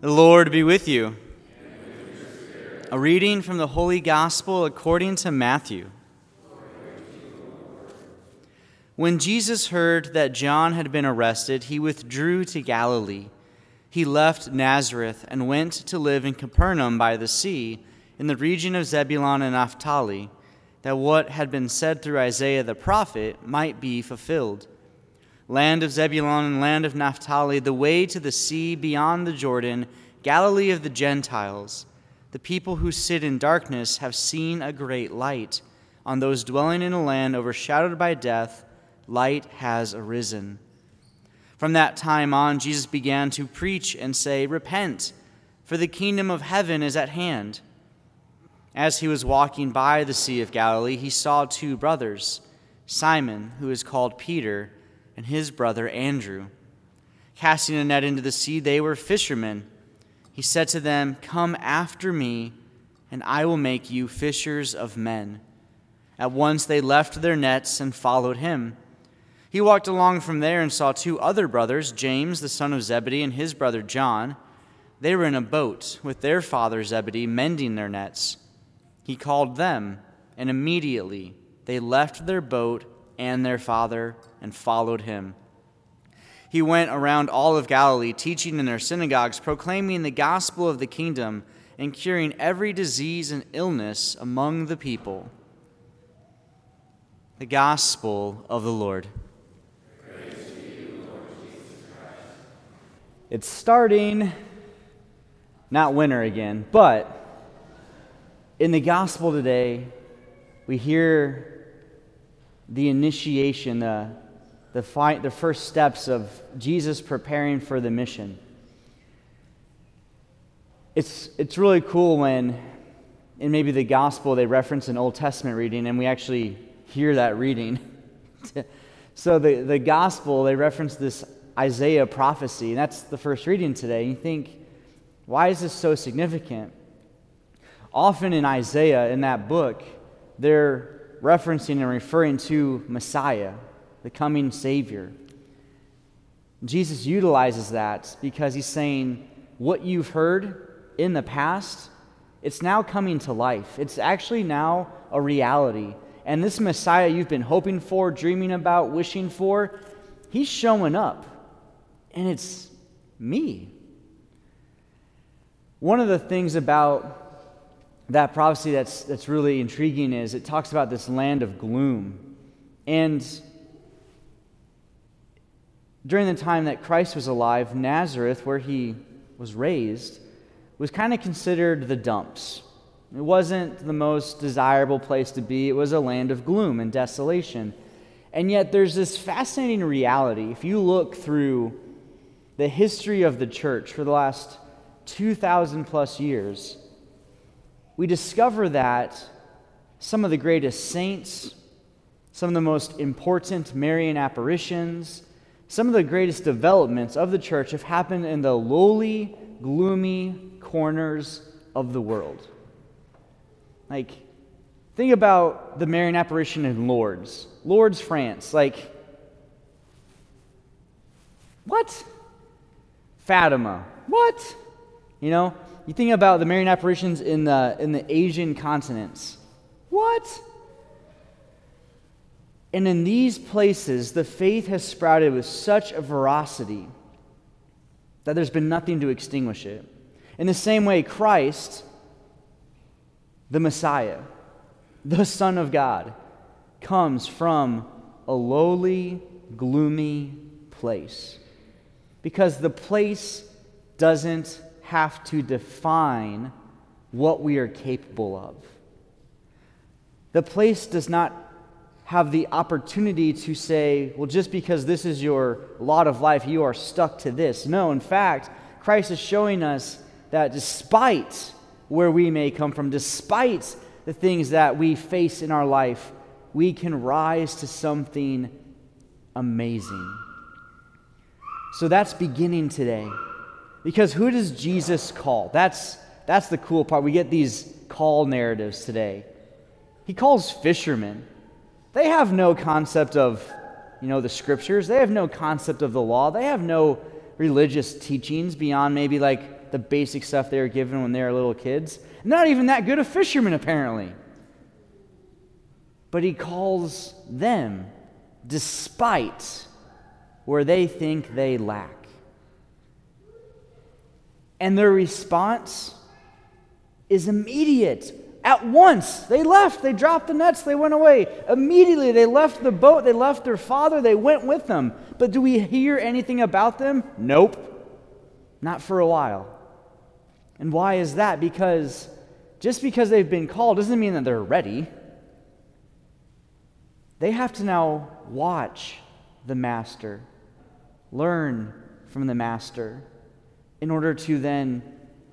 The Lord be with you. A reading from the Holy Gospel according to Matthew. When Jesus heard that John had been arrested, he withdrew to Galilee. He left Nazareth and went to live in Capernaum by the sea, in the region of Zebulun and Naphtali, that what had been said through Isaiah the prophet might be fulfilled land of Zebulun and land of Naphtali, the way to the sea beyond the Jordan, Galilee of the Gentiles. The people who sit in darkness have seen a great light. On those dwelling in a land overshadowed by death, light has arisen. From that time on, Jesus began to preach and say, Repent, for the kingdom of heaven is at hand. As he was walking by the Sea of Galilee, he saw two brothers, Simon, who is called Peter, and his brother Andrew. Casting a net into the sea, they were fishermen. He said to them, Come after me, and I will make you fishers of men. At once they left their nets and followed him. He walked along from there and saw two other brothers, James, the son of Zebedee, and his brother John. They were in a boat with their father Zebedee, mending their nets. He called them, and immediately they left their boat and their father and followed him. He went around all of Galilee, teaching in their synagogues, proclaiming the gospel of the kingdom, and curing every disease and illness among the people. The gospel of the Lord. It's starting, not winter again, but in the gospel today, we hear the initiation, the the, fi- the first steps of Jesus preparing for the mission. It's, it's really cool when, in maybe the gospel, they reference an Old Testament reading and we actually hear that reading. so, the, the gospel, they reference this Isaiah prophecy, and that's the first reading today. And You think, why is this so significant? Often in Isaiah, in that book, they're referencing and referring to Messiah, the coming Savior. Jesus utilizes that because he's saying, what you've heard in the past, it's now coming to life. It's actually now a reality. And this Messiah you've been hoping for, dreaming about, wishing for, he's showing up. And it's me. One of the things about that prophecy that's, that's really intriguing is it talks about this land of gloom. And during the time that Christ was alive, Nazareth, where he was raised, was kind of considered the dumps. It wasn't the most desirable place to be, it was a land of gloom and desolation. And yet, there's this fascinating reality. If you look through the history of the church for the last 2,000 plus years, we discover that some of the greatest saints, some of the most important Marian apparitions, some of the greatest developments of the church have happened in the lowly, gloomy corners of the world. Like, think about the Marian apparition in Lourdes, Lourdes, France. Like, what? Fatima, what? You know, you think about the Marian apparitions in the, in the Asian continents. What? And in these places, the faith has sprouted with such a veracity that there's been nothing to extinguish it. In the same way, Christ, the Messiah, the Son of God, comes from a lowly, gloomy place. Because the place doesn't have to define what we are capable of. The place does not have the opportunity to say, well, just because this is your lot of life, you are stuck to this. No, in fact, Christ is showing us that despite where we may come from, despite the things that we face in our life, we can rise to something amazing. So that's beginning today. Because who does Jesus call? That's, that's the cool part. We get these call narratives today. He calls fishermen. They have no concept of, you know, the scriptures. They have no concept of the law. They have no religious teachings beyond maybe like the basic stuff they were given when they were little kids. Not even that good of fishermen, apparently. But he calls them despite where they think they lack. And their response is immediate. At once, they left. They dropped the nets. They went away. Immediately, they left the boat. They left their father. They went with them. But do we hear anything about them? Nope. Not for a while. And why is that? Because just because they've been called doesn't mean that they're ready. They have to now watch the master, learn from the master, in order to then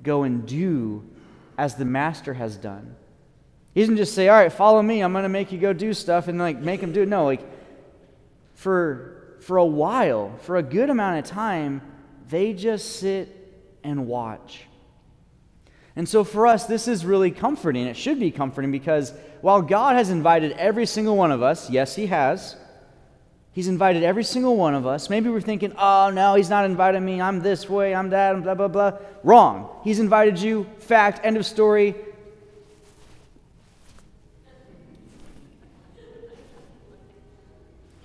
go and do as the master has done. He doesn't just say, All right, follow me, I'm going to make you go do stuff and like make them do it. No, like for, for a while, for a good amount of time, they just sit and watch. And so for us, this is really comforting. It should be comforting because while God has invited every single one of us, yes, He has, He's invited every single one of us. Maybe we're thinking, oh, no, He's not inviting me. I'm this way, I'm that, blah, blah, blah. Wrong. He's invited you. Fact, end of story.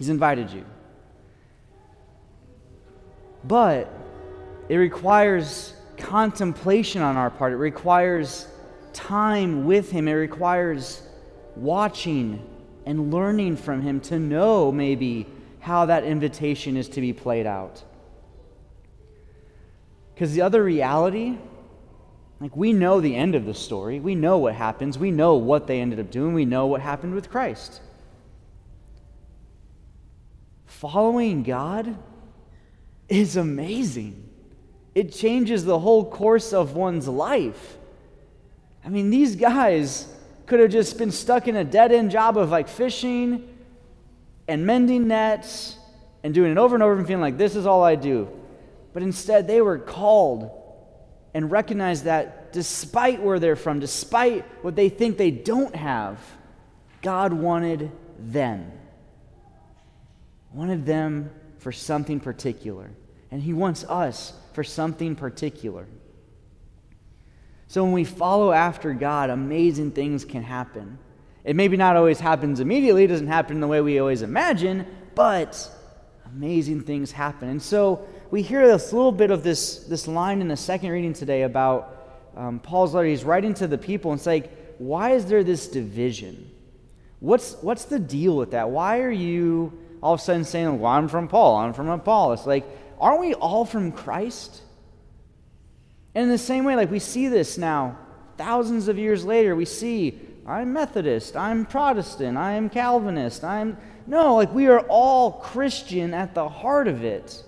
He's invited you. But it requires contemplation on our part, it requires time with Him, it requires watching and learning from Him to know maybe how that invitation is to be played out. Because the other reality, like we know the end of the story, we know what happens, we know what they ended up doing, we know what happened with Christ. Following God is amazing. It changes the whole course of one's life. I mean, these guys could have just been stuck in a dead end job of like fishing and mending nets and doing it over and over and feeling like this is all I do. But instead, they were called and recognized that despite where they're from, despite what they think they don't have, God wanted them. Wanted them for something particular. And He wants us for something particular. So when we follow after God, amazing things can happen. It maybe not always happens immediately, it doesn't happen the way we always imagine, but amazing things happen. And so we hear this little bit of this, this line in the second reading today about um, Paul's letter. He's writing to the people and it's like, why is there this division? What's, what's the deal with that? Why are you all of a sudden saying, well, I'm from Paul, I'm from Apollos? Like, aren't we all from Christ? And in the same way, like we see this now, thousands of years later, we see I'm Methodist, I'm Protestant, I'm Calvinist, I'm. No, like we are all Christian at the heart of it.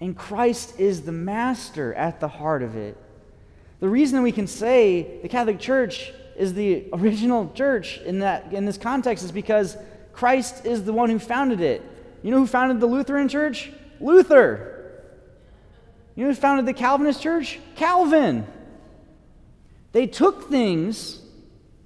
And Christ is the master at the heart of it. The reason we can say the Catholic Church is the original church in, that, in this context is because Christ is the one who founded it. You know who founded the Lutheran Church? Luther. You know who founded the Calvinist church? Calvin. They took things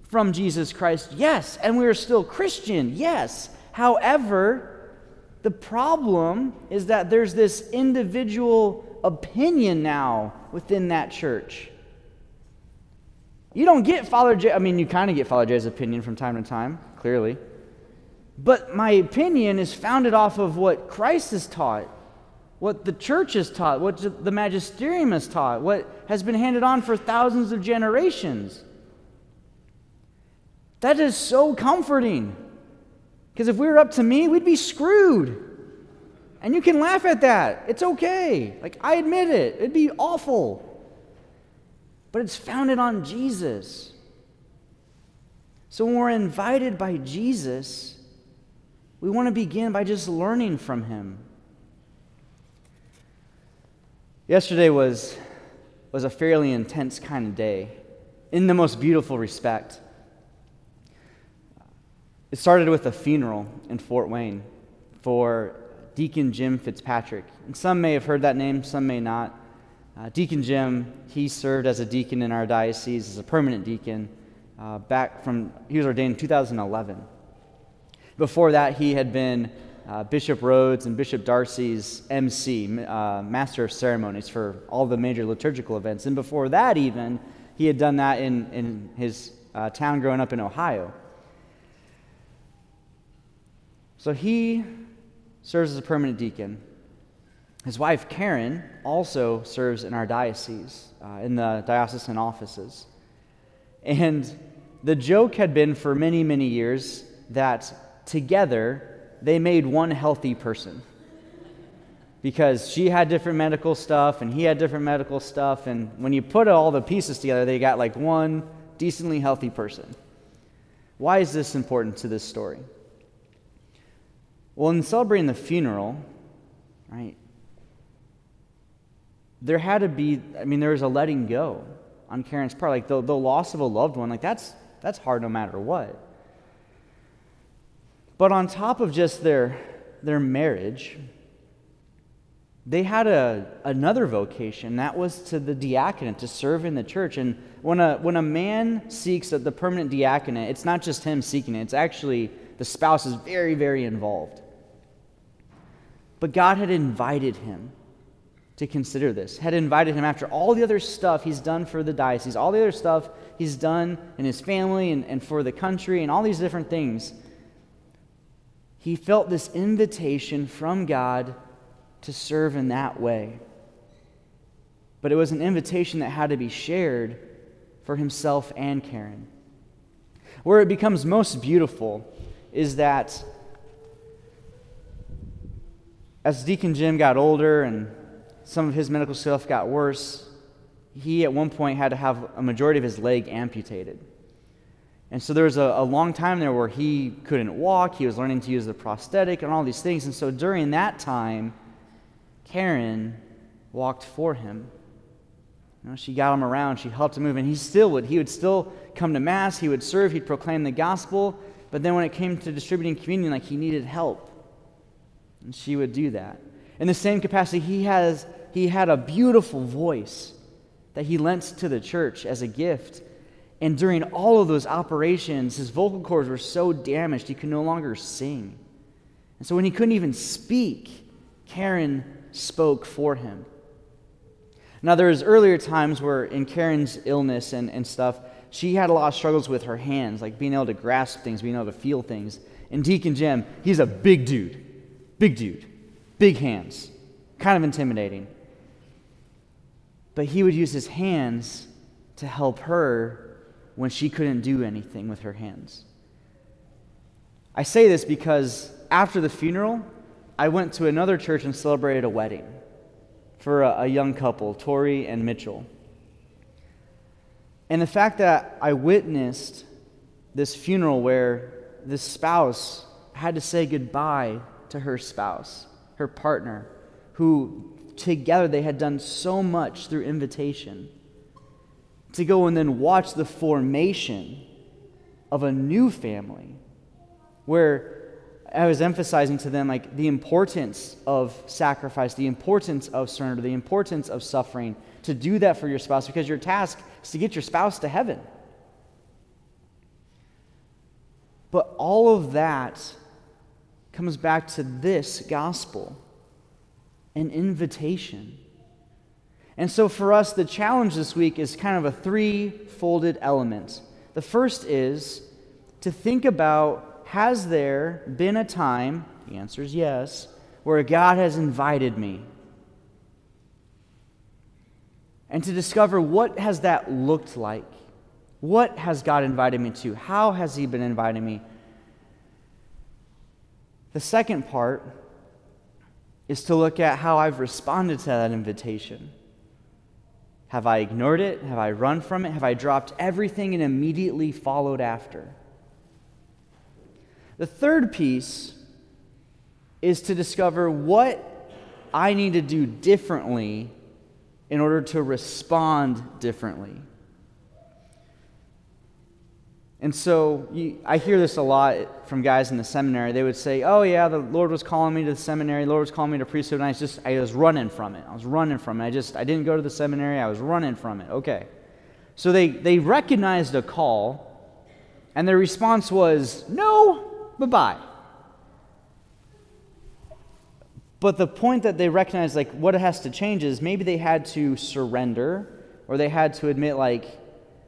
from Jesus Christ, yes, and we are still Christian, yes. However, the problem is that there's this individual opinion now within that church. You don't get Father J. I mean, you kind of get Father J's opinion from time to time, clearly. But my opinion is founded off of what Christ has taught what the church has taught, what the magisterium has taught, what has been handed on for thousands of generations. That is so comforting. Because if we were up to me, we'd be screwed. And you can laugh at that. It's okay. Like, I admit it. It'd be awful. But it's founded on Jesus. So when we're invited by Jesus, we want to begin by just learning from him. Yesterday was, was a fairly intense kind of day in the most beautiful respect. It started with a funeral in Fort Wayne for Deacon Jim Fitzpatrick. And some may have heard that name, some may not. Uh, deacon Jim, he served as a deacon in our diocese as a permanent deacon uh, back from, he was ordained in 2011. Before that, he had been uh, Bishop Rhoades and Bishop D'Arcy's MC, uh, Master of Ceremonies, for all the major liturgical events. And before that, even, he had done that in, in his uh, town growing up in Ohio. So he serves as a permanent deacon. His wife, Karen, also serves in our diocese, uh, in the diocesan offices. And the joke had been for many, many years that together they made one healthy person. Because she had different medical stuff and he had different medical stuff. And when you put all the pieces together, they got like one decently healthy person. Why is this important to this story? Well, in celebrating the funeral, right, there had to be, I mean, there was a letting go on Karen's part. Like the, the loss of a loved one, like that's, that's hard no matter what. But on top of just their, their marriage, they had a, another vocation. That was to the diaconate, to serve in the church. And when a, when a man seeks the permanent diaconate, it's not just him seeking it, it's actually the spouse is very, very involved. But God had invited him to consider this, had invited him after all the other stuff he's done for the diocese, all the other stuff he's done in his family and, and for the country, and all these different things he felt this invitation from God to serve in that way. But it was an invitation that had to be shared for himself and Karen. Where it becomes most beautiful is that as Deacon Jim got older and some of his medical stuff got worse, he at one point had to have a majority of his leg amputated. And so there was a, a, long time there where he couldn't walk. He was learning to use the prosthetic and all these things. And so during that time, Karen walked for him. You know, she got him around. She helped him move. And he still would. He would still come to Mass. He would serve. He'd proclaim the gospel. But then when it came to distributing communion, like he needed help. And she would do that. In the same capacity, he, has, he had a beautiful voice that he lent to the church as a gift. And during all of those operations, his vocal cords were so damaged he could no longer sing. And so when he couldn't even speak, Karen spoke for him. Now, there was earlier times where in Karen's illness and, and stuff, she had a lot of struggles with her hands, like being able to grasp things, being able to feel things. And Deacon Jim, he's a big dude. Big dude. Big hands. Kind of intimidating. But he would use his hands to help her when she couldn't do anything with her hands. I say this because after the funeral, I went to another church and celebrated a wedding for a, a young couple, Tori and Mitchell. And the fact that I witnessed this funeral where this spouse had to say goodbye to her spouse, her partner, who together they had done so much through invitation to go and then watch the formation of a new family where I was emphasizing to them like the importance of sacrifice, the importance of surrender, the importance of suffering to do that for your spouse because your task is to get your spouse to heaven. But all of that comes back to this gospel an invitation and so for us, the challenge this week is kind of a three folded element. The first is to think about has there been a time, the answer is yes, where God has invited me? And to discover what has that looked like? What has God invited me to? How has He been inviting me? The second part is to look at how I've responded to that invitation. Have I ignored it? Have I run from it? Have I dropped everything and immediately followed after? The third piece is to discover what I need to do differently in order to respond differently. And so you, I hear this a lot from guys in the seminary. They would say, "Oh yeah, the Lord was calling me to the seminary. The Lord was calling me to priesthood, and I just I was running from it. I was running from it. I just I didn't go to the seminary. I was running from it. Okay." So they they recognized a call, and their response was, "No, bye bye." But the point that they recognize, like, what it has to change is maybe they had to surrender or they had to admit, like,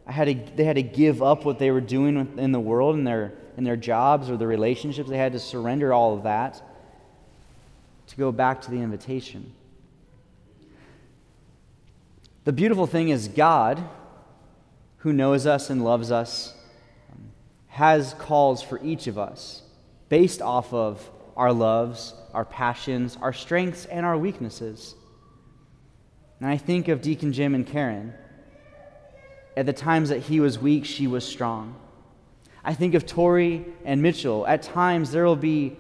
I had to, they had to give up what they were doing in the world and their, in their jobs or their relationships. They had to surrender all of that to go back to the invitation. The beautiful thing is, God, who knows us and loves us, has calls for each of us based off of our loves, our passions, our strengths, and our weaknesses. And I think of Deacon Jim and Karen. At the times that he was weak, she was strong. I think of Tori and Mitchell. At times, there will be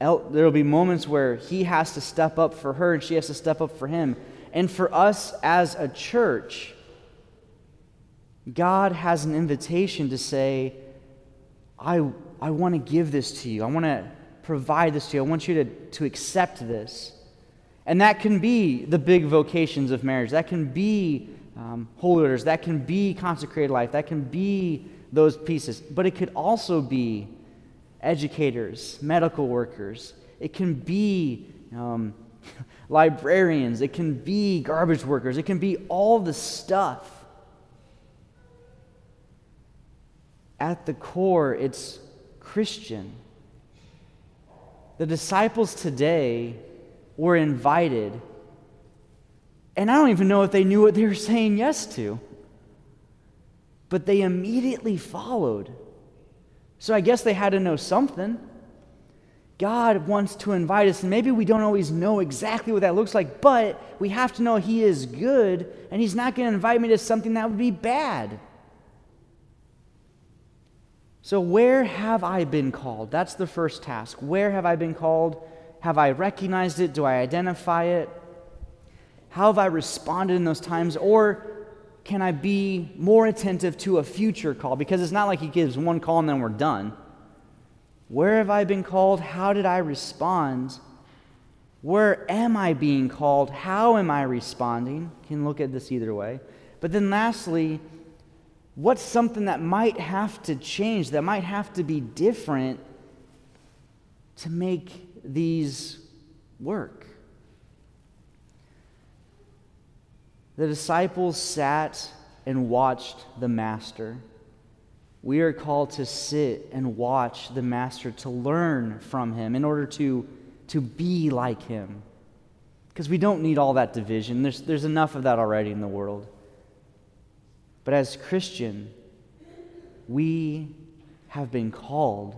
there will be moments where he has to step up for her and she has to step up for him. And for us as a church, God has an invitation to say, I, I want to give this to you. I want to provide this to you. I want you to, to accept this. And that can be the big vocations of marriage. That can be um, holy orders. That can be consecrated life. That can be those pieces. But it could also be educators, medical workers. It can be um, librarians. It can be garbage workers. It can be all the stuff. At the core, it's Christian. The disciples today were invited, and I don't even know if they knew what they were saying yes to, but they immediately followed. So I guess they had to know something. God wants to invite us, and maybe we don't always know exactly what that looks like, but we have to know He is good, and He's not going to invite me to something that would be bad. So, where have I been called? That's the first task. Where have I been called? Have I recognized it? Do I identify it? How have I responded in those times? Or can I be more attentive to a future call? Because it's not like He gives one call and then we're done. Where have I been called? How did I respond? Where am I being called? How am I responding? Can look at this either way. But then, lastly, what's something that might have to change, that might have to be different to make these work? The disciples sat and watched the Master. We are called to sit and watch the Master, to learn from him in order to, to be like him. Because we don't need all that division, there's, there's enough of that already in the world. But as Christian, we have been called,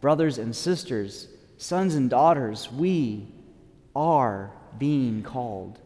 brothers and sisters, sons and daughters, we are being called.